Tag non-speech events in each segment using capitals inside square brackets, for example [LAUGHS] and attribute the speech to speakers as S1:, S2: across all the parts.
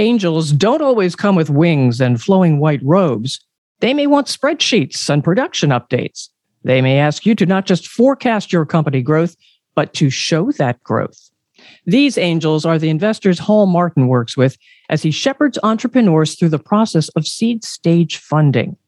S1: Angels don't always come with wings and flowing white robes. They may want spreadsheets and production updates. They may ask you to not just forecast your company growth, but to show that growth. These angels are the investors Hall Martin works with as he shepherds entrepreneurs through the process of seed stage funding.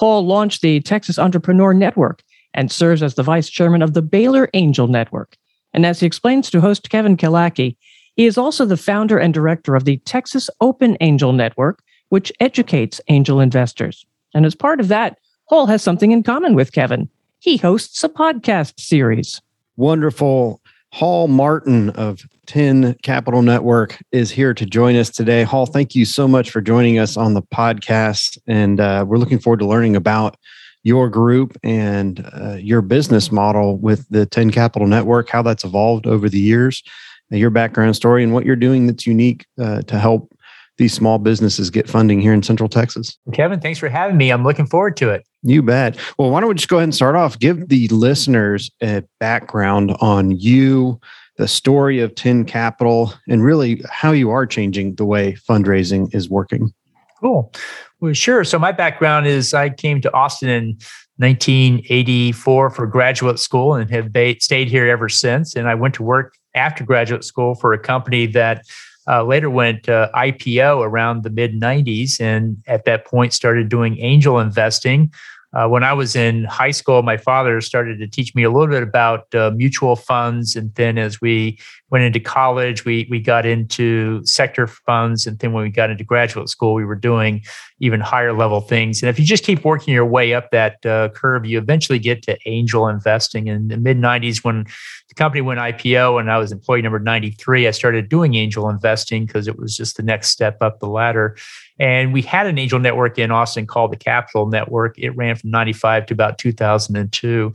S1: Hall launched the Texas Entrepreneur Network and serves as the vice chairman of the Baylor Angel Network. And as he explains to host Kevin Kilachy, he is also the founder and director of the Texas Open Angel Network, which educates angel investors. And as part of that, Hall has something in common with Kevin. He hosts a podcast series.
S2: Wonderful. Hall Martin of 10 Capital Network is here to join us today. Hall, thank you so much for joining us on the podcast. And uh, we're looking forward to learning about your group and uh, your business model with the 10 Capital Network, how that's evolved over the years, your background story, and what you're doing that's unique uh, to help these small businesses get funding here in Central Texas.
S3: Kevin, thanks for having me. I'm looking forward to it.
S2: You bet. Well, why don't we just go ahead and start off? Give the listeners a background on you, the story of 10 Capital, and really how you are changing the way fundraising is working.
S3: Cool. Well, sure. So, my background is I came to Austin in 1984 for graduate school and have stayed here ever since. And I went to work after graduate school for a company that uh, later went uh, IPO around the mid 90s, and at that point started doing angel investing. Uh, when I was in high school, my father started to teach me a little bit about uh, mutual funds, and then as we went into college, we we got into sector funds, and then when we got into graduate school, we were doing even higher level things. And if you just keep working your way up that uh, curve, you eventually get to angel investing. In the mid '90s, when the company went IPO and I was employee number 93, I started doing angel investing because it was just the next step up the ladder. And we had an angel network in Austin called the Capital Network. It ran from 95 to about 2002.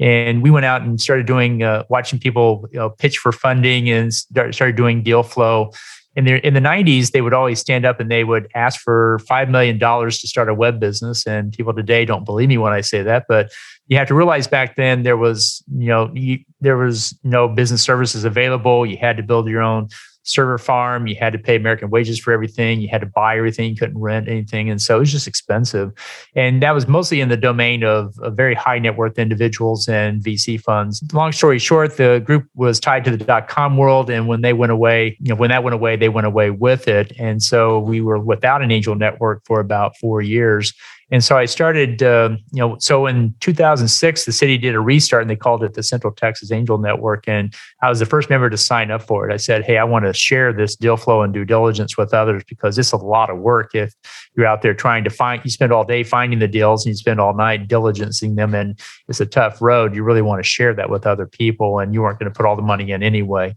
S3: And we went out and started doing, uh, watching people you know, pitch for funding and started doing deal flow in the in the 90s they would always stand up and they would ask for 5 million dollars to start a web business and people today don't believe me when I say that but you have to realize back then there was you know you, there was no business services available you had to build your own server farm. You had to pay American wages for everything. You had to buy everything. You couldn't rent anything. And so it was just expensive. And that was mostly in the domain of, of very high net worth individuals and VC funds. Long story short, the group was tied to the dot com world. And when they went away, you know, when that went away, they went away with it. And so we were without an angel network for about four years. And so I started, uh, you know, so in 2006, the city did a restart and they called it the Central Texas Angel Network. And I was the first member to sign up for it. I said, Hey, I want to share this deal flow and due diligence with others because it's a lot of work. If you're out there trying to find, you spend all day finding the deals and you spend all night diligencing them, and it's a tough road. You really want to share that with other people, and you aren't going to put all the money in anyway.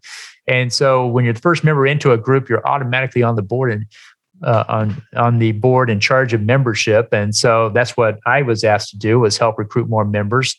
S3: And so when you're the first member into a group, you're automatically on the board. And uh, on on the board in charge of membership, and so that's what I was asked to do was help recruit more members.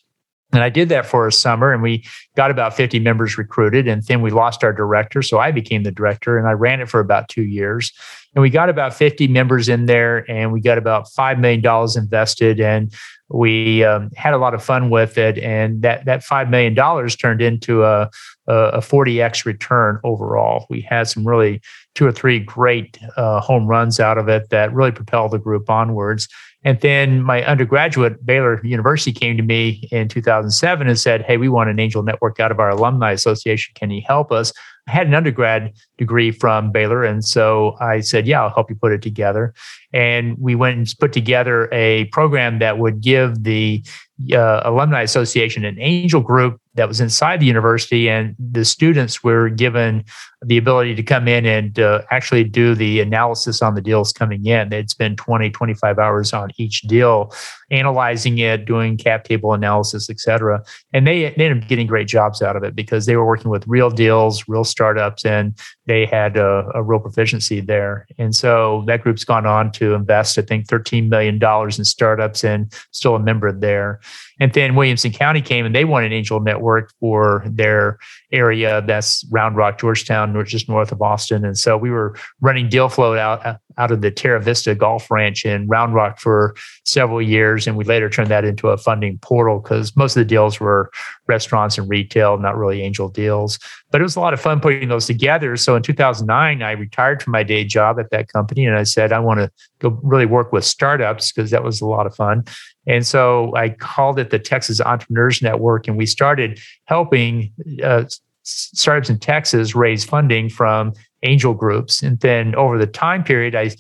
S3: And I did that for a summer, and we got about 50 members recruited. And then we lost our director, so I became the director, and I ran it for about two years. And we got about 50 members in there, and we got about five million dollars invested. And we um, had a lot of fun with it, and that that five million dollars turned into a a 40x return overall. We had some really two or three great uh, home runs out of it that really propelled the group onwards. And then my undergraduate, Baylor University, came to me in 2007 and said, Hey, we want an angel network out of our alumni association. Can you help us? I had an undergrad degree from Baylor. And so I said, Yeah, I'll help you put it together. And we went and put together a program that would give the uh, Alumni Association an angel group that was inside the university, and the students were given the ability to come in and uh, actually do the analysis on the deals coming in. They'd spend 20, 25 hours on each deal, analyzing it, doing cap table analysis, et cetera. And they, they ended up getting great jobs out of it because they were working with real deals, real startups, and they had a, a real proficiency there. And so that group's gone on to invest, I think, $13 million in startups and still a member there. And then Williamson County came and they wanted an angel network for their area. That's Round Rock, Georgetown, which is north of Austin. And so we were running deal flow out, out of the Teravista Golf Ranch in Round Rock for several years. And we later turned that into a funding portal because most of the deals were restaurants and retail, not really angel deals. But it was a lot of fun putting those together. So in 2009, I retired from my day job at that company and I said, I want to go really work with startups because that was a lot of fun. And so I called it the Texas Entrepreneurs Network and we started helping uh, startups in Texas raise funding from angel groups. And then over the time period, I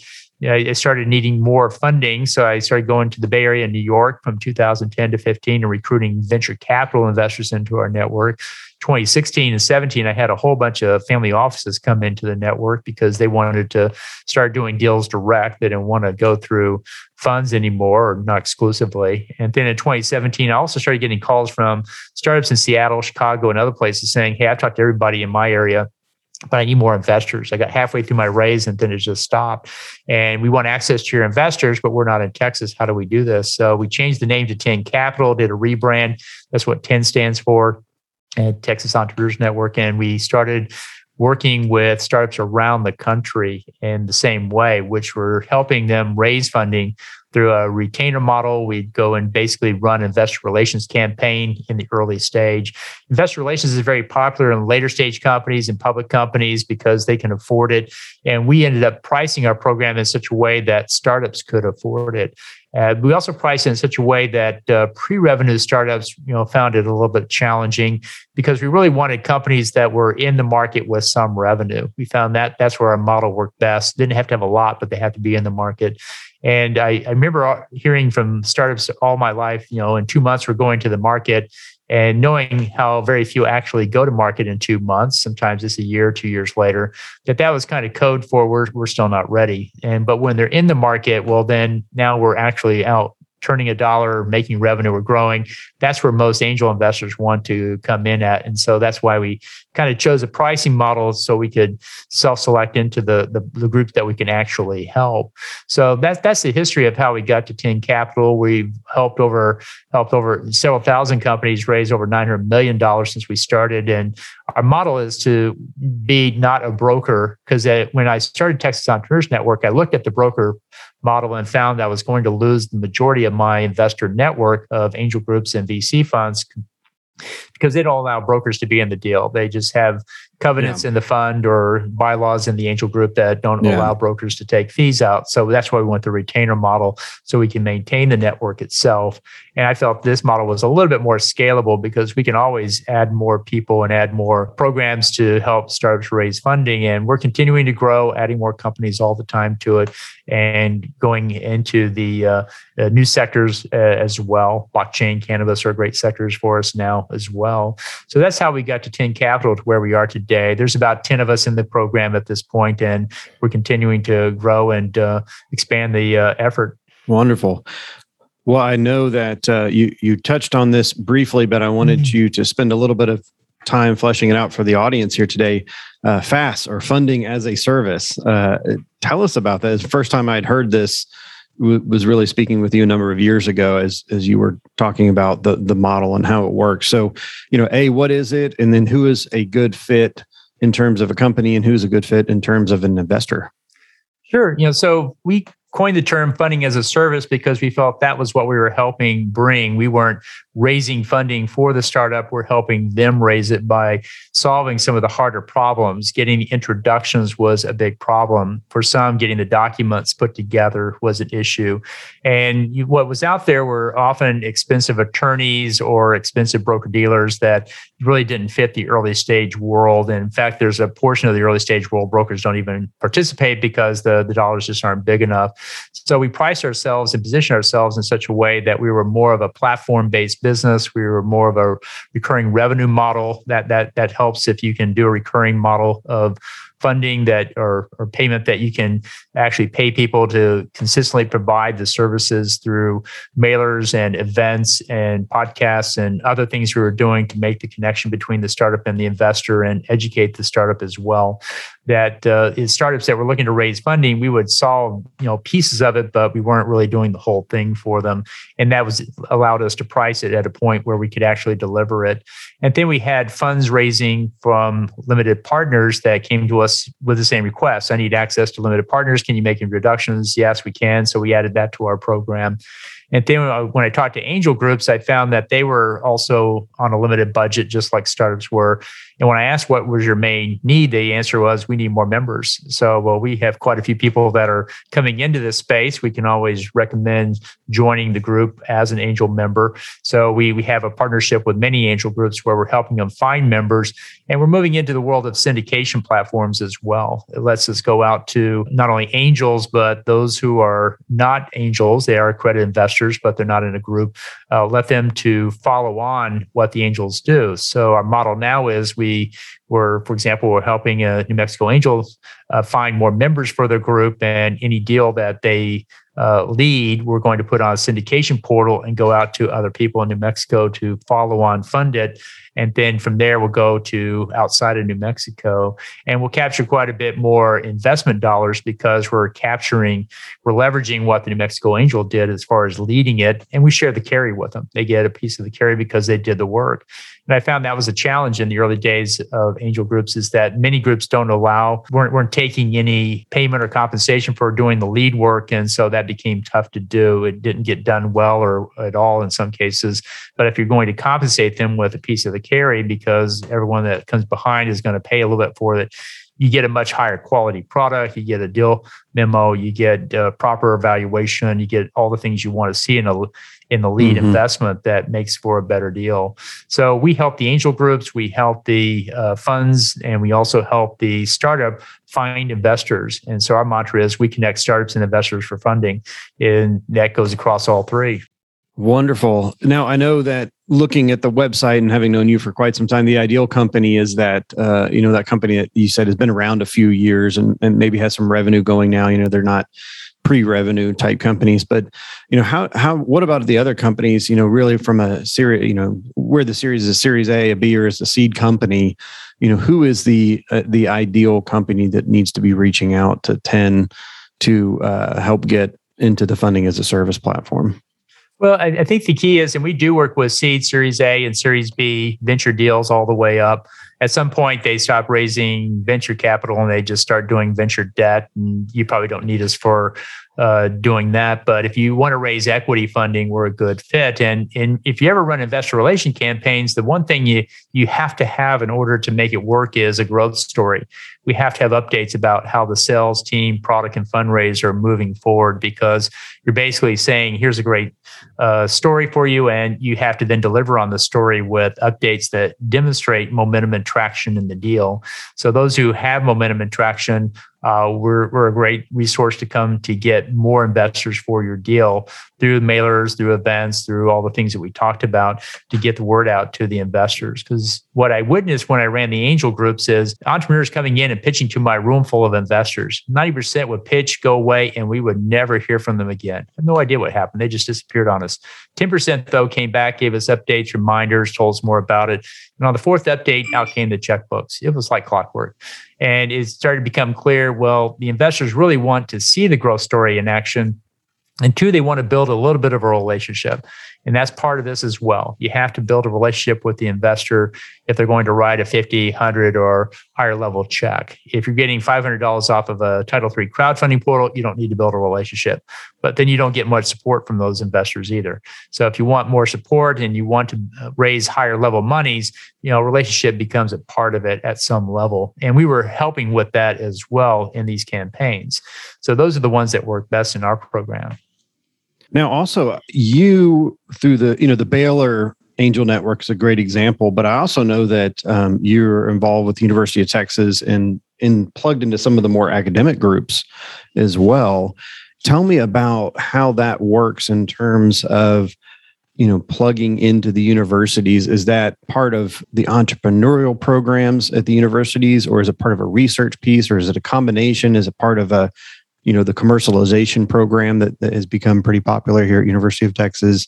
S3: I started needing more funding. So I started going to the Bay Area in New York from 2010 to 15 and recruiting venture capital investors into our network. 2016 and 17, I had a whole bunch of family offices come into the network because they wanted to start doing deals direct. They didn't want to go through funds anymore or not exclusively. And then in 2017, I also started getting calls from startups in Seattle, Chicago, and other places saying, Hey, I've talked to everybody in my area but I need more investors. I got halfway through my raise and then it just stopped. And we want access to your investors, but we're not in Texas. How do we do this? So we changed the name to 10 Capital, did a rebrand. That's what 10 stands for at Texas Entrepreneurs Network. And we started working with startups around the country in the same way, which were helping them raise funding through a retainer model. We'd go and basically run investor relations campaign in the early stage. Investor relations is very popular in later stage companies and public companies because they can afford it. And we ended up pricing our program in such a way that startups could afford it. Uh, we also priced it in such a way that uh, pre-revenue startups, you know, found it a little bit challenging because we really wanted companies that were in the market with some revenue. We found that that's where our model worked best. Didn't have to have a lot, but they had to be in the market. And I, I remember uh, hearing from startups all my life, you know, in two months we're going to the market and knowing how very few actually go to market in two months sometimes it's a year two years later that that was kind of code for we're, we're still not ready. And but when they're in the market well then now we're actually out turning a dollar, making revenue, or growing. That's where most angel investors want to come in at. And so that's why we kind of chose a pricing model so we could self-select into the, the, the groups that we can actually help. So that's that's the history of how we got to 10 Capital. We've helped over helped over several thousand companies raise over 900 million dollars since we started. And our model is to be not a broker because uh, when I started Texas Entrepreneurs Network, I looked at the broker model and found that I was going to lose the majority of my investor network of angel groups and VC funds because they don't allow brokers to be in the deal. They just have covenants yeah. in the fund or bylaws in the angel group that don't yeah. allow brokers to take fees out. So that's why we went the retainer model so we can maintain the network itself. And I felt this model was a little bit more scalable because we can always add more people and add more programs to help startups raise funding. And we're continuing to grow, adding more companies all the time to it and going into the uh, uh, new sectors uh, as well. Blockchain, cannabis are great sectors for us now as well. So that's how we got to 10 Capital to where we are today day. There's about 10 of us in the program at this point, and we're continuing to grow and uh, expand the uh, effort.
S2: Wonderful. Well, I know that uh, you you touched on this briefly, but I wanted mm-hmm. you to spend a little bit of time fleshing it out for the audience here today. Uh, FAS or funding as a service. Uh, tell us about that. It's the first time I'd heard this was really speaking with you a number of years ago as as you were talking about the the model and how it works. So, you know, a what is it, and then who is a good fit in terms of a company, and who's a good fit in terms of an investor.
S3: Sure. You know, so we coined the term funding as a service because we felt that was what we were helping bring. We weren't raising funding for the startup, we're helping them raise it by solving some of the harder problems. Getting introductions was a big problem. For some, getting the documents put together was an issue. And you, what was out there were often expensive attorneys or expensive broker dealers that really didn't fit the early stage world. And in fact, there's a portion of the early stage world brokers don't even participate because the, the dollars just aren't big enough. So we priced ourselves and positioned ourselves in such a way that we were more of a platform based business. We were more of a recurring revenue model that that that helps if you can do a recurring model of funding that or, or payment that you can actually pay people to consistently provide the services through mailers and events and podcasts and other things we were doing to make the connection between the startup and the investor and educate the startup as well that uh, is startups that were looking to raise funding, we would solve you know pieces of it, but we weren't really doing the whole thing for them, and that was allowed us to price it at a point where we could actually deliver it. And then we had funds raising from limited partners that came to us with the same request. I need access to limited partners. Can you make introductions? Yes, we can. So we added that to our program. And then uh, when I talked to angel groups, I found that they were also on a limited budget, just like startups were. And when I asked what was your main need, the answer was we need more members. So, well, we have quite a few people that are coming into this space. We can always recommend joining the group as an angel member. So we we have a partnership with many angel groups where we're helping them find members, and we're moving into the world of syndication platforms as well. It lets us go out to not only angels but those who are not angels. They are accredited investors, but they're not in a group. Uh, let them to follow on what the angels do. So our model now is we we were, for example, we're helping uh, New Mexico Angels uh, find more members for their group, and any deal that they uh, lead, we're going to put on a syndication portal and go out to other people in New Mexico to follow on fund it. And then from there, we'll go to outside of New Mexico and we'll capture quite a bit more investment dollars because we're capturing, we're leveraging what the New Mexico Angel did as far as leading it. And we share the carry with them. They get a piece of the carry because they did the work. And I found that was a challenge in the early days of angel groups is that many groups don't allow, weren't, weren't taking any payment or compensation for doing the lead work. And so that became tough to do. It didn't get done well or at all in some cases. But if you're going to compensate them with a piece of the carry because everyone that comes behind is going to pay a little bit for it, you get a much higher quality product. You get a deal memo. You get uh, proper evaluation. You get all the things you want to see in a in the lead mm-hmm. investment that makes for a better deal. So we help the angel groups, we help the uh, funds, and we also help the startup find investors. And so our mantra is we connect startups and investors for funding, and that goes across all three.
S2: Wonderful. Now I know that looking at the website and having known you for quite some time, the ideal company is that uh, you know that company that you said has been around a few years and, and maybe has some revenue going now. You know they're not pre-revenue type companies but you know how how what about the other companies you know really from a series you know where the series is a series a a b or is a seed company you know who is the uh, the ideal company that needs to be reaching out to 10 to uh, help get into the funding as a service platform
S3: well, I, I, think the key is, and we do work with seed, Series A, and Series B venture deals all the way up. At some point, they stop raising venture capital and they just start doing venture debt. And you probably don't need us for uh, doing that. But if you want to raise equity funding, we're a good fit. And, and if you ever run investor relation campaigns, the one thing you you have to have in order to make it work is a growth story. We have to have updates about how the sales team, product, and fundraiser are moving forward because you're basically saying, here's a great uh, story for you, and you have to then deliver on the story with updates that demonstrate momentum and traction in the deal. So those who have momentum and traction uh, we're, we're a great resource to come to get more investors for your deal through mailers, through events, through all the things that we talked about to get the word out to the investors. Because what I witnessed when I ran the angel groups is entrepreneurs coming in and pitching to my room full of investors. 90% would pitch, go away, and we would never hear from them again. I have no idea what happened. They just disappeared on us. 10% though came back, gave us updates, reminders, told us more about it. And on the fourth update, out came the checkbooks. It was like clockwork. And it started to become clear well, the investors really want to see the growth story in action. And two, they want to build a little bit of a relationship. And that's part of this as well. You have to build a relationship with the investor if they're going to write a 50, 100 or higher level check. If you're getting $500 off of a Title III crowdfunding portal, you don't need to build a relationship. But then you don't get much support from those investors either. So if you want more support and you want to uh, raise higher level monies, you know, relationship becomes a part of it at some level. And we were helping with that as well in these campaigns. So those are the ones that work best in our program.
S2: Now, also, you through the you know the Baylor Angel Network is a great example, but I also know that um, you're involved with the University of Texas and in plugged into some of the more academic groups as well. Tell me about how that works in terms of you know plugging into the universities is that part of the entrepreneurial programs at the universities or is it part of a research piece or is it a combination is it part of a you know the commercialization program that, that has become pretty popular here at University of Texas.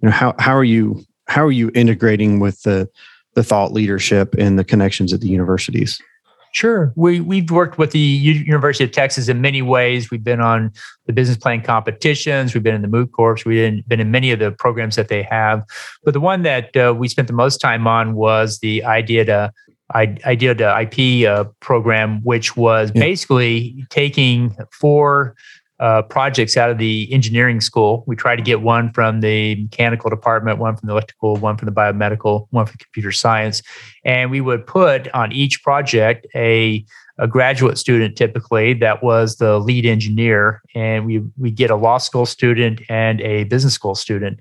S2: You know how how are you how are you integrating with the the thought leadership and the connections at the universities?
S3: Sure. We, we've worked with the University of Texas in many ways. We've been on the business plan competitions. We've been in the Moot Corp. We've been in many of the programs that they have. But the one that uh, we spent the most time on was the idea to idea an IP uh, program, which was yeah. basically taking four uh, projects out of the engineering school. We tried to get one from the mechanical department, one from the electrical, one from the biomedical, one from computer science. And we would put on each project a, a graduate student typically that was the lead engineer. And we, we get a law school student and a business school student.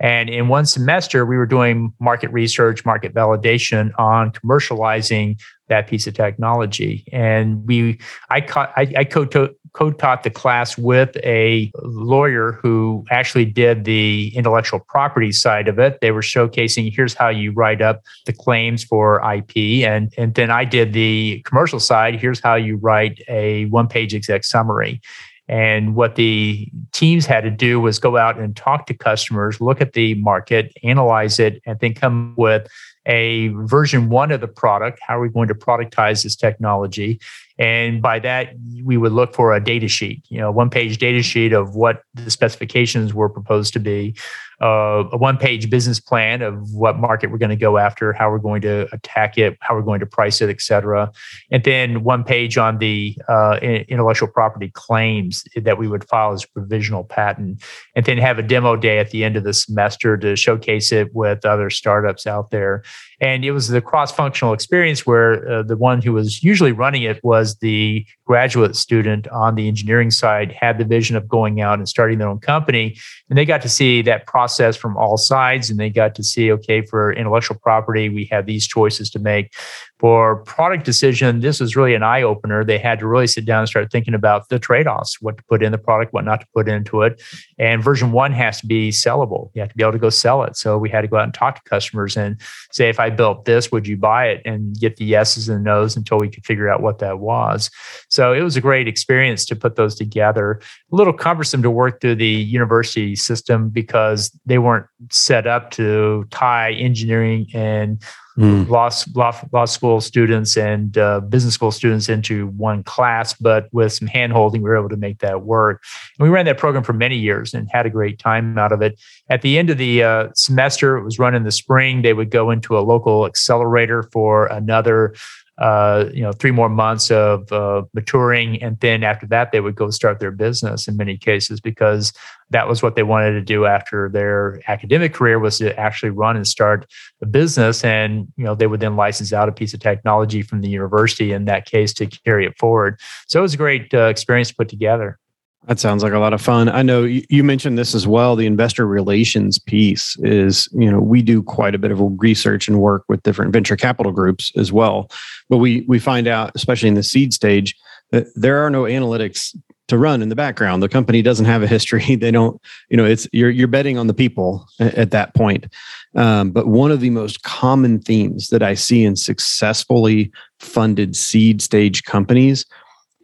S3: And in one semester, we were doing market research, market validation on commercializing that piece of technology. And we, I, caught, I, I co taught the class with a lawyer who actually did the intellectual property side of it. They were showcasing here's how you write up the claims for IP. And, and then I did the commercial side. Here's how you write a one page exec summary. And what the teams had to do was go out and talk to customers, look at the market, analyze it, and then come with a version one of the product. How are we going to productize this technology? And by that, we would look for a data sheet, you know, one page data sheet of what the specifications were proposed to be, uh, a one page business plan of what market we're going to go after, how we're going to attack it, how we're going to price it, et cetera. And then one page on the uh, intellectual property claims that we would file as provisional patent. And then have a demo day at the end of the semester to showcase it with other startups out there. And it was the cross functional experience where uh, the one who was usually running it was the graduate student on the engineering side, had the vision of going out and starting their own company. And they got to see that process from all sides. And they got to see, okay, for intellectual property, we have these choices to make for product decision, this was really an eye opener. They had to really sit down and start thinking about the trade offs, what to put in the product, what not to put into it. And version one has to be sellable. You have to be able to go sell it. So we had to go out and talk to customers and say, if I built this, would you buy it? And get the yeses and the nos until we could figure out what that was. So it was a great experience to put those together. A little cumbersome to work through the university system because they weren't set up to tie engineering and mm. law, law, law school students and uh, business school students into one class, but with some handholding, we were able to make that work. And we ran that program for many years and had a great time out of it. At the end of the uh, semester, it was run in the spring. They would go into a local accelerator for another uh, you know, three more months of uh, maturing, and then after that, they would go start their business in many cases because that was what they wanted to do after their academic career was to actually run and start a business, and you know, they would then license out a piece of technology from the university in that case to carry it forward. So it was a great uh, experience to put together.
S2: That sounds like a lot of fun. I know you mentioned this as well. The investor relations piece is, you know, we do quite a bit of research and work with different venture capital groups as well. But we we find out, especially in the seed stage, that there are no analytics to run in the background. The company doesn't have a history. [LAUGHS] They don't, you know, it's you're you're betting on the people at, at that point. Um, but one of the most common themes that I see in successfully funded seed stage companies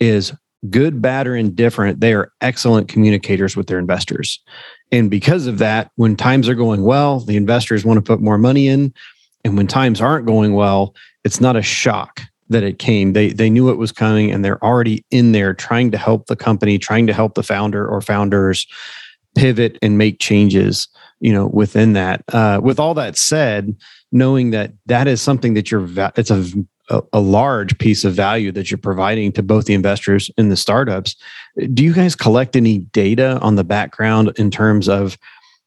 S2: is good, bad, or indifferent, they are excellent communicators with their investors. And because of that, when times are going well, the investors want to put more money in. And when times aren't going well, it's not a shock that it came. They they knew it was coming and they're already in there trying to help the company, trying to help the founder or founders pivot and make changes, you know, within that. Uh, with all that said, knowing that that is something that you're it's a a, a, large piece of value that you're providing to both the investors and the startups. Do you guys collect any data on the background in terms of,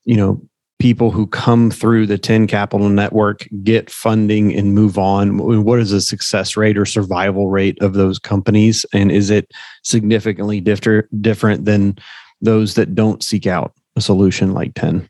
S2: you know, people who come through the 10 capital network get funding and move on? What is the success rate or survival rate of those companies? And is it significantly differ, different than those that don't seek out a solution like 10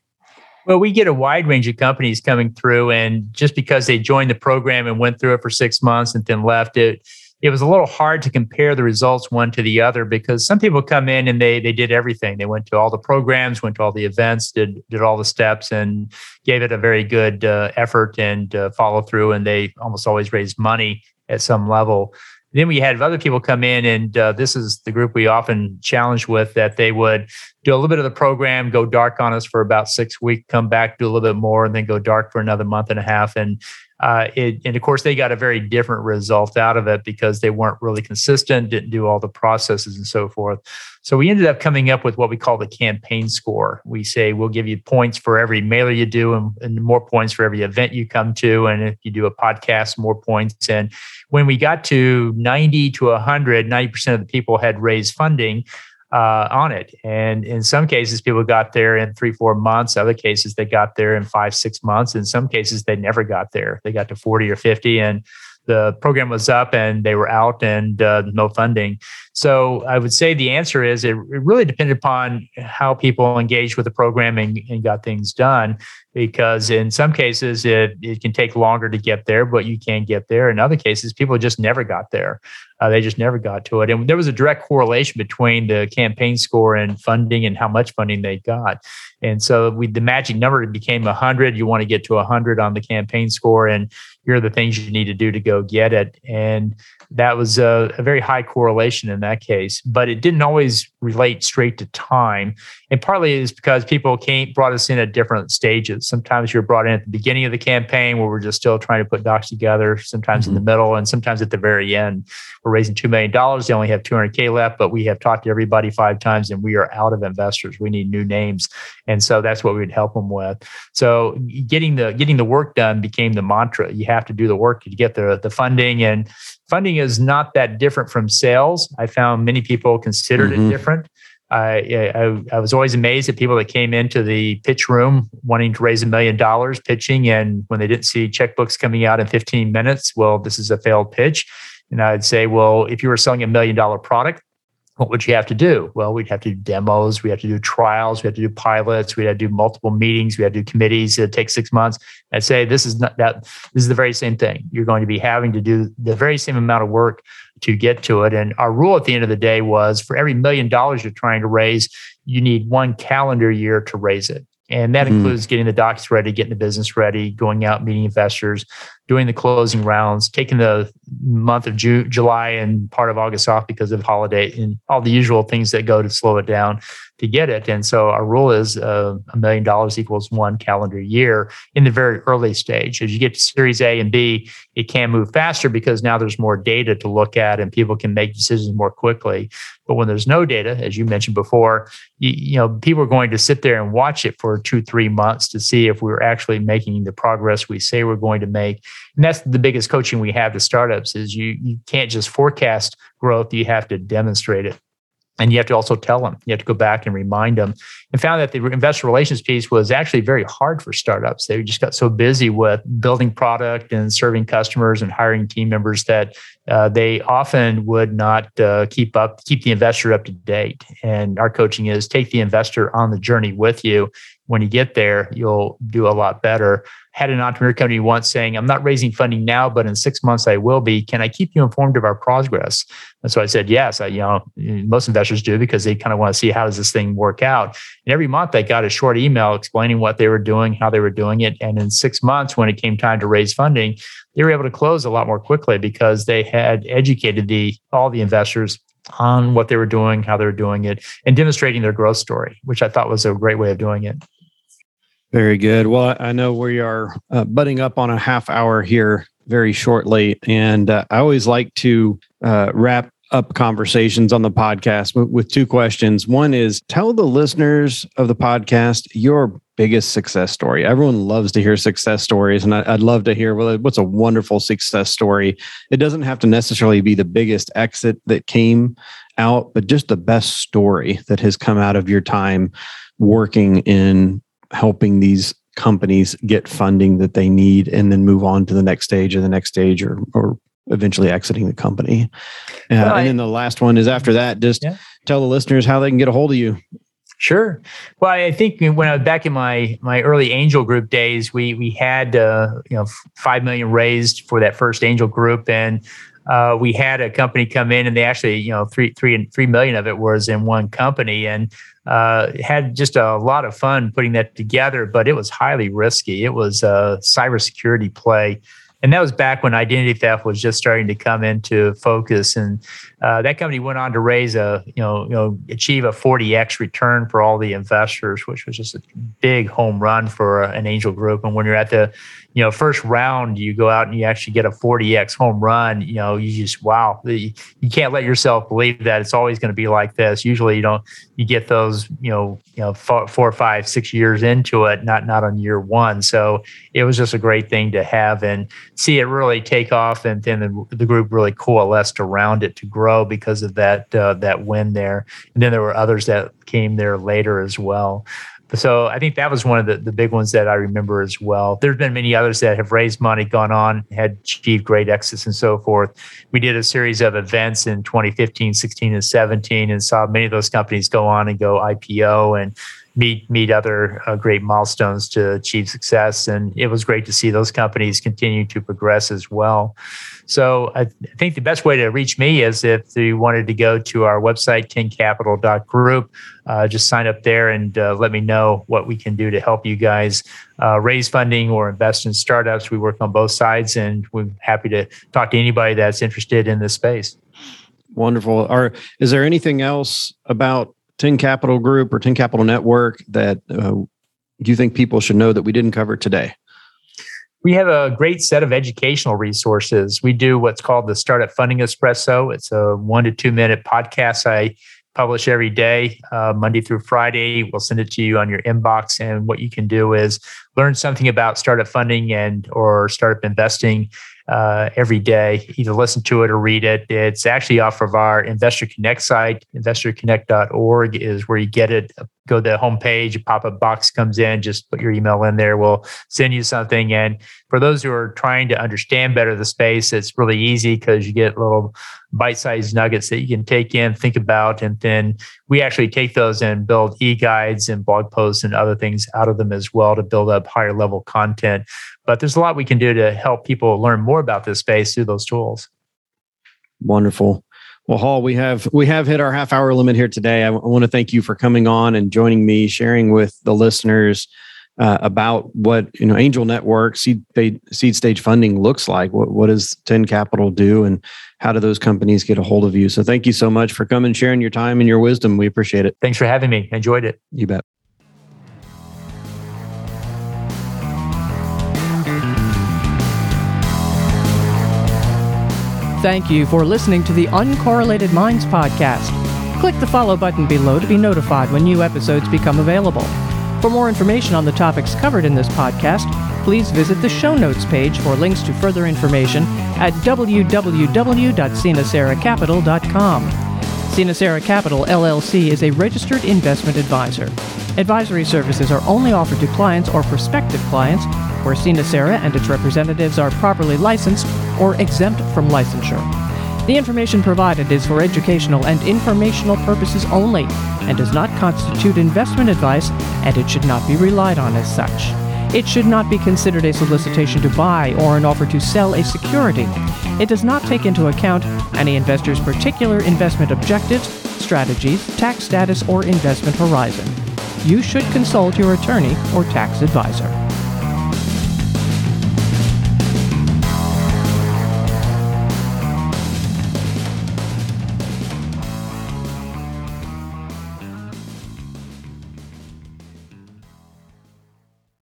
S3: well, we get a wide range of companies coming through, and just because they joined the program and went through it for six months and then left it, it was a little hard to compare the results one to the other because some people come in and they they did everything. They went to all the programs, went to all the events, did did all the steps, and gave it a very good uh, effort and uh, follow through. And they almost always raised money at some level. Then we had other people come in, and uh, this is the group we often challenge with that they would do a little bit of the program, go dark on us for about six weeks, come back, do a little bit more, and then go dark for another month and a half. And uh, it, and of course, they got a very different result out of it because they weren't really consistent, didn't do all the processes and so forth. So we ended up coming up with what we call the campaign score. We say we'll give you points for every mailer you do and, and more points for every event you come to. And if you do a podcast, more points. And when we got to 90 to 100, 90% of the people had raised funding. Uh, on it. And in some cases, people got there in three, four months. Other cases, they got there in five, six months. In some cases, they never got there. They got to 40 or 50 and the program was up and they were out and uh, no funding. So I would say the answer is it, it really depended upon how people engaged with the program and, and got things done. Because in some cases it, it can take longer to get there, but you can get there. In other cases, people just never got there. Uh, they just never got to it. And there was a direct correlation between the campaign score and funding and how much funding they got. And so we, the magic number became 100. You want to get to 100 on the campaign score, and here are the things you need to do to go get it. And that was a, a, very high correlation that case, but it didn't always relate straight to time. And partly is because people came brought us in at different stages. Sometimes you're brought in at the beginning of the campaign where we're just still trying to put docs together, sometimes mm-hmm. in the mm-hmm. middle, and sometimes at the very end. We're raising $2 million. They only have 200K left, but we have talked to everybody five times and we are out of investors. We need new names. And so that's what we'd help them with. So getting the getting the work done became the mantra. You have to do the work to get the, the funding and funding is not that different from sales. I found many people considered mm-hmm. it different. I, I, I, was always amazed at people that came into the pitch room wanting to raise a million dollars pitching. And when they didn't see checkbooks coming out in 15 minutes, well, this is a failed pitch. And I'd say, well, if you were selling a million dollar product, what would you have to do? Well, we'd have to do demos, we have to do trials, we have to do pilots, we had to do multiple meetings, we had to do committees. It takes six months. I'd say this is not that. This is the very same thing. You're going to be having to do the very same amount of work to get to it. And our rule at the end of the day was for every million dollars you're trying to raise, you need one calendar year to raise it. And that mm. includes getting the docs ready, getting the business ready, going out, meeting investors, doing the closing rounds, taking the month of June, July and part of August off because of holiday and all the usual things that go to slow it down to get it. And so our rule is uh, a million dollars equals one calendar year in the very early stage. As you get to Series A and B, it can move faster because now there's more data to look at and people can make decisions more quickly. But when there's no data, as you mentioned before, you, you know people are going to sit there and watch it for two, three months to see if we're actually making the progress we say we're going to make. And that's the biggest coaching we have to startups is you you can't just forecast growth, you have to demonstrate it and you have to also tell them. You have to go back and remind them. And found that the investor relations piece was actually very hard for startups. They just got so busy with building product and serving customers and hiring team members that uh, they often would not uh, keep up keep the investor up to date. And our coaching is take the investor on the journey with you. When you get there you'll do a lot better had an entrepreneur company once saying, I'm not raising funding now, but in six months I will be. Can I keep you informed of our progress? And so I said, yes. I, you know, most investors do because they kind of want to see how does this thing work out. And every month I got a short email explaining what they were doing, how they were doing it. And in six months, when it came time to raise funding, they were able to close a lot more quickly because they had educated the all the investors on what they were doing, how they were doing it, and demonstrating their growth story, which I thought was a great way of doing it.
S2: Very good. Well, I know we are uh, butting up on a half hour here very shortly. And uh, I always like to uh, wrap up conversations on the podcast with, with two questions. One is tell the listeners of the podcast your biggest success story. Everyone loves to hear success stories, and I, would love to hear well, what's a wonderful success story. It doesn't have to necessarily be the biggest exit that came out, but just the best story that has come out of your time working in helping these companies get funding that they need and then move on to the next stage or the next stage or or eventually exiting the company. Uh, well, and then the last one is after that, just yeah. tell the listeners how they can get a hold of you.
S3: Sure. Well, I think when I was back in my my early angel group days, we we had uh, you know five million raised for that first angel group, and uh, we had a company come in, and they actually you know three three and three million of it was in one company, and uh, had just a lot of fun putting that together, but it was highly risky. It was a cybersecurity play. And that was back when identity theft was just starting to come into focus, and uh, that company went on to raise a, you know, you know, achieve a 40x return for all the investors, which was just a big home run for an angel group. And when you're at the, you know, first round, you go out and you actually get a 40x home run. You know, you just wow, you can't let yourself believe that it's always going to be like this. Usually, you don't. You get those, you know, you know, four, four, five, six years into it, not not on year one. So it was just a great thing to have and see it really take off, and then the, the group really coalesced around it to grow because of that uh, that win there. And then there were others that came there later as well. So I think that was one of the, the big ones that I remember as well. There's been many others that have raised money, gone on, had achieved great exits and so forth. We did a series of events in 2015, 16, and 17 and saw many of those companies go on and go IPO and meet meet other uh, great milestones to achieve success. And it was great to see those companies continue to progress as well. So I, th- I think the best way to reach me is if you wanted to go to our website, tencapital.group, uh, just sign up there and uh, let me know what we can do to help you guys uh, raise funding or invest in startups. We work on both sides and we're happy to talk to anybody that's interested in this space.
S2: Wonderful. Are is there anything else about Ten Capital Group or Ten Capital Network that uh, you think people should know that we didn't cover today?
S3: we have a great set of educational resources. We do what's called the Startup Funding Espresso. It's a one to two minute podcast I publish every day, uh, Monday through Friday. We'll send it to you on your inbox. And what you can do is learn something about startup funding and or startup investing uh, every day. Either listen to it or read it. It's actually off of our Investor Connect site. InvestorConnect.org is where you get it. Go to the homepage, a pop up box comes in, just put your email in there. We'll send you something. And for those who are trying to understand better the space, it's really easy because you get little bite sized nuggets that you can take in, think about, and then we actually take those and build e guides and blog posts and other things out of them as well to build up higher level content. But there's a lot we can do to help people learn more about this space through those tools.
S2: Wonderful. Well, Hall, we have we have hit our half hour limit here today. I, w- I want to thank you for coming on and joining me, sharing with the listeners uh, about what you know Angel Network seed seed stage funding looks like. What what does Ten Capital do, and how do those companies get a hold of you? So, thank you so much for coming, sharing your time and your wisdom. We appreciate it.
S3: Thanks for having me. Enjoyed it.
S2: You bet.
S1: Thank you for listening to the Uncorrelated Minds podcast. Click the follow button below to be notified when new episodes become available. For more information on the topics covered in this podcast, please visit the show notes page for links to further information at www.sinaceracapital.com. Sinacera Capital LLC is a registered investment advisor. Advisory services are only offered to clients or prospective clients where Sinacera and its representatives are properly licensed or exempt from licensure. The information provided is for educational and informational purposes only and does not constitute investment advice, and it should not be relied on as such. It should not be considered a solicitation to buy or an offer to sell a security. It does not take into account any investor's particular investment objectives, strategies, tax status, or investment horizon. You should consult your attorney or tax advisor.